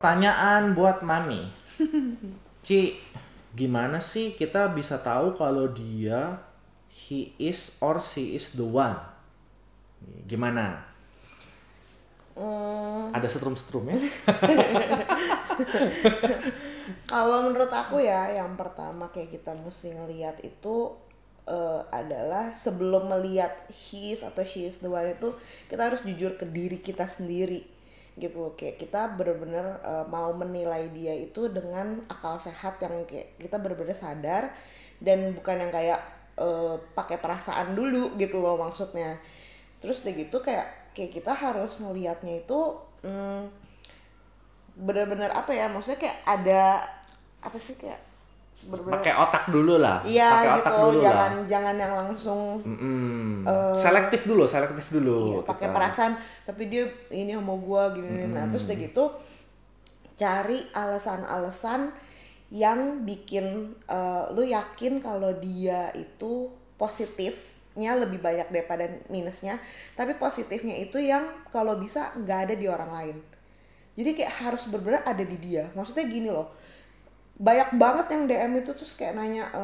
Pertanyaan buat Mami. Ci, gimana sih kita bisa tahu kalau dia he is or she is the one? Gimana? Hmm, Ada setrum-setrum ya? kalau menurut aku ya, yang pertama kayak kita mesti ngelihat itu eh, adalah sebelum melihat his atau she is the one itu kita harus jujur ke diri kita sendiri gitu loh. Kayak kita bener-bener eh, mau menilai dia itu dengan akal sehat yang kayak kita bener-bener sadar dan bukan yang kayak eh, pakai perasaan dulu gitu loh maksudnya. Terus udah gitu kayak kayak kita harus ngelihatnya itu hmm, bener-bener apa ya maksudnya kayak ada apa sih kayak Pakai otak dulu lah. Pakai iya otak gitu dulu jangan lah. jangan yang langsung Mm-mm. selektif dulu, selektif dulu. Iya, pakai kita. perasaan tapi dia ini sama gua gini nah terus udah gitu cari alasan-alasan yang bikin eh, lu yakin kalau dia itu positifnya lebih banyak daripada minusnya tapi positifnya itu yang kalau bisa nggak ada di orang lain jadi kayak harus bener-bener ada di dia maksudnya gini loh banyak banget yang DM itu terus kayak nanya e,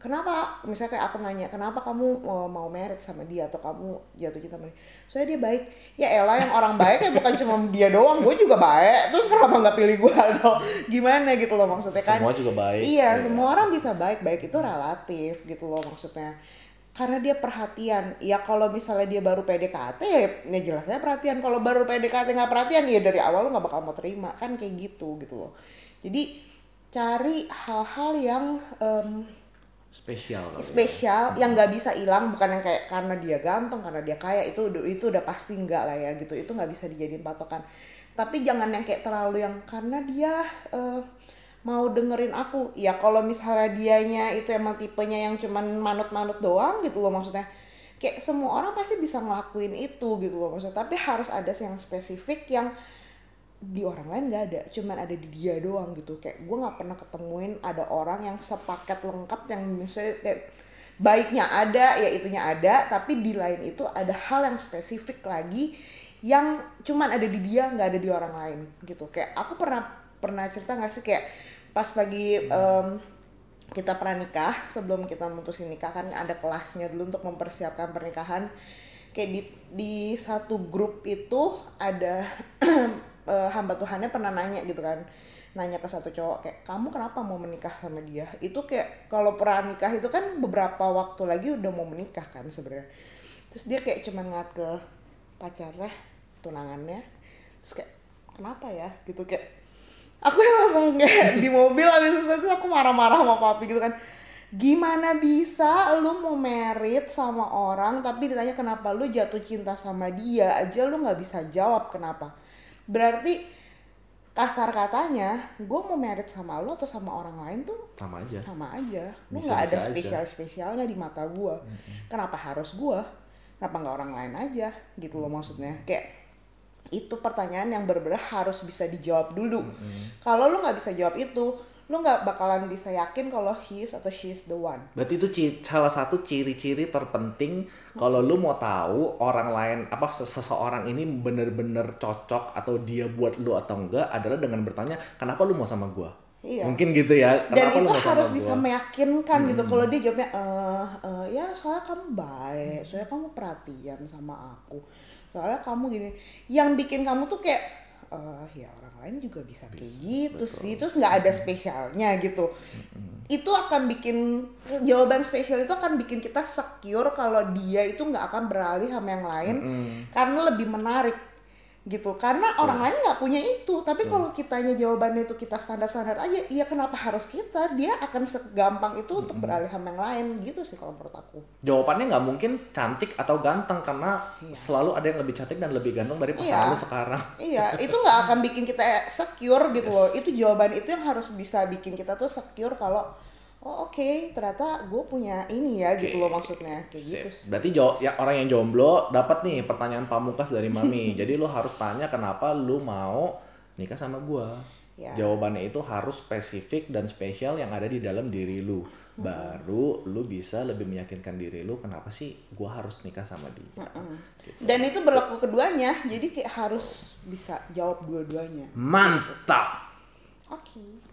kenapa? Misalnya kayak aku nanya kenapa kamu mau, mau merit sama dia atau kamu jatuh cinta sama dia? Soalnya dia baik. Ya elah yang orang baik ya bukan cuma dia doang gue juga baik. Terus kenapa nggak pilih gue atau gimana gitu loh maksudnya kan? Semua juga baik. iya semua orang bisa baik. Baik itu relatif gitu loh maksudnya. Karena dia perhatian. Ya kalau misalnya dia baru PDKT ya, ya jelas saya perhatian. Kalau baru PDKT nggak perhatian ya dari awal lo nggak bakal mau terima. Kan kayak gitu gitu loh. Jadi cari hal-hal yang em, Spesial. ya. spesial yang nggak bisa hilang bukan yang kayak karena dia ganteng karena dia kaya itu itu udah pasti enggak lah ya gitu. Itu nggak bisa dijadiin patokan. Tapi jangan yang kayak terlalu yang karena dia eh, mau dengerin aku. Ya kalau misalnya dianya itu emang tipenya yang cuman manut-manut doang gitu loh maksudnya. Kayak semua orang pasti bisa ngelakuin itu gitu loh maksudnya. Tapi harus ada yang spesifik yang di orang lain nggak ada cuman ada di dia doang gitu. Kayak gue nggak pernah ketemuin ada orang yang sepaket lengkap yang misalnya kayak baiknya ada ya itunya ada tapi di lain itu ada hal yang spesifik lagi yang cuman ada di dia nggak ada di orang lain gitu. Kayak aku pernah pernah cerita nggak sih kayak pas lagi em, kita pernah nikah sebelum kita memutuskan nikah kan ada kelasnya dulu untuk mempersiapkan pernikahan. Kayak di di satu grup itu ada eh, hamba Tuhannya pernah nanya gitu kan. Nanya ke satu cowok kayak kamu kenapa mau menikah sama dia? Itu kayak kalau pernah nikah itu kan beberapa waktu lagi udah mau menikah kan sebenarnya. Terus dia kayak cuman ngeliat ke pacarnya tunangannya. Terus kayak kenapa ya? Gitu kayak aku yang langsung kayak di mobil habis itu terus aku marah-marah sama papi gitu kan. Gimana bisa lu mau merit sama orang tapi ditanya kenapa lu jatuh cinta sama dia aja lu nggak bisa jawab kenapa berarti kasar katanya gue mau merit sama lu atau sama orang lain tuh Sama aja. sama aja. Bisa-bisa nggak ada spesial spesialnya di mata gue kenapa harus gue kenapa nggak orang lain aja? Gitu loh maksudnya. Kayak itu pertanyaan yang benar-benar harus bisa dijawab dulu. Kalau lu nggak bisa jawab itu lu nggak bakalan bisa yakin kalau he is atau she is the one Berarti itu ci- salah satu ciri-ciri terpenting kalau lu mau tahu orang lain apa ses- seseorang ini bener-bener cocok atau dia buat lu atau enggak adalah dengan bertanya kenapa lu mau sama gua? Iya. Mungkin gitu ya. dan Kenapa itu mau sama harus bisa gua? meyakinkan gitu kalau dia jawabnya eh eh, ya soalnya kamu baik soalnya kamu perhatian sama aku soalnya kamu gini yang bikin kamu tuh kayak eh ya orang lain juga bisa kayak gitu sih. terus nggak ada spesialnya gitu. Itu akan bikin jawaban spesial itu akan bikin kita secure kalau dia itu nggak akan beralih sama yang lain. Karena lebih menarik gitu. Karena orang lain nggak punya itu. Tapi kalau kitanya jawabannya itu kita standar-standar aja iya kenapa harus kita? Dia akan segampang itu untuk beralih sama yang lain gitu sih kalau menurut aku. Jawabannya nggak mungkin cantik atau ganteng karena Iya. selalu ada yang lebih cantik dan lebih ganteng dari pasangan Iya. lu sekarang. iya itu nggak akan bikin kita secure gitu loh. Itu jawaban itu yang harus bisa bikin kita tuh secure kalau oh oke ternyata gue punya ini ya gitu loh maksudnya kayak gitu Sip. sih. Berarti jo- ya orang yang jomblo dapat nih pertanyaan pamungkas dari mami. Jadi lu harus tanya kenapa lu mau nikah sama gua. Ya. Jawabannya itu harus spesifik dan spesial yang ada di dalam diri lu. Baru lu bisa lebih meyakinkan diri lu kenapa sih gua harus nikah sama dia. Gitu. dan itu berlaku keduanya jadi kayak harus bisa jawab dua-duanya Mantap. oke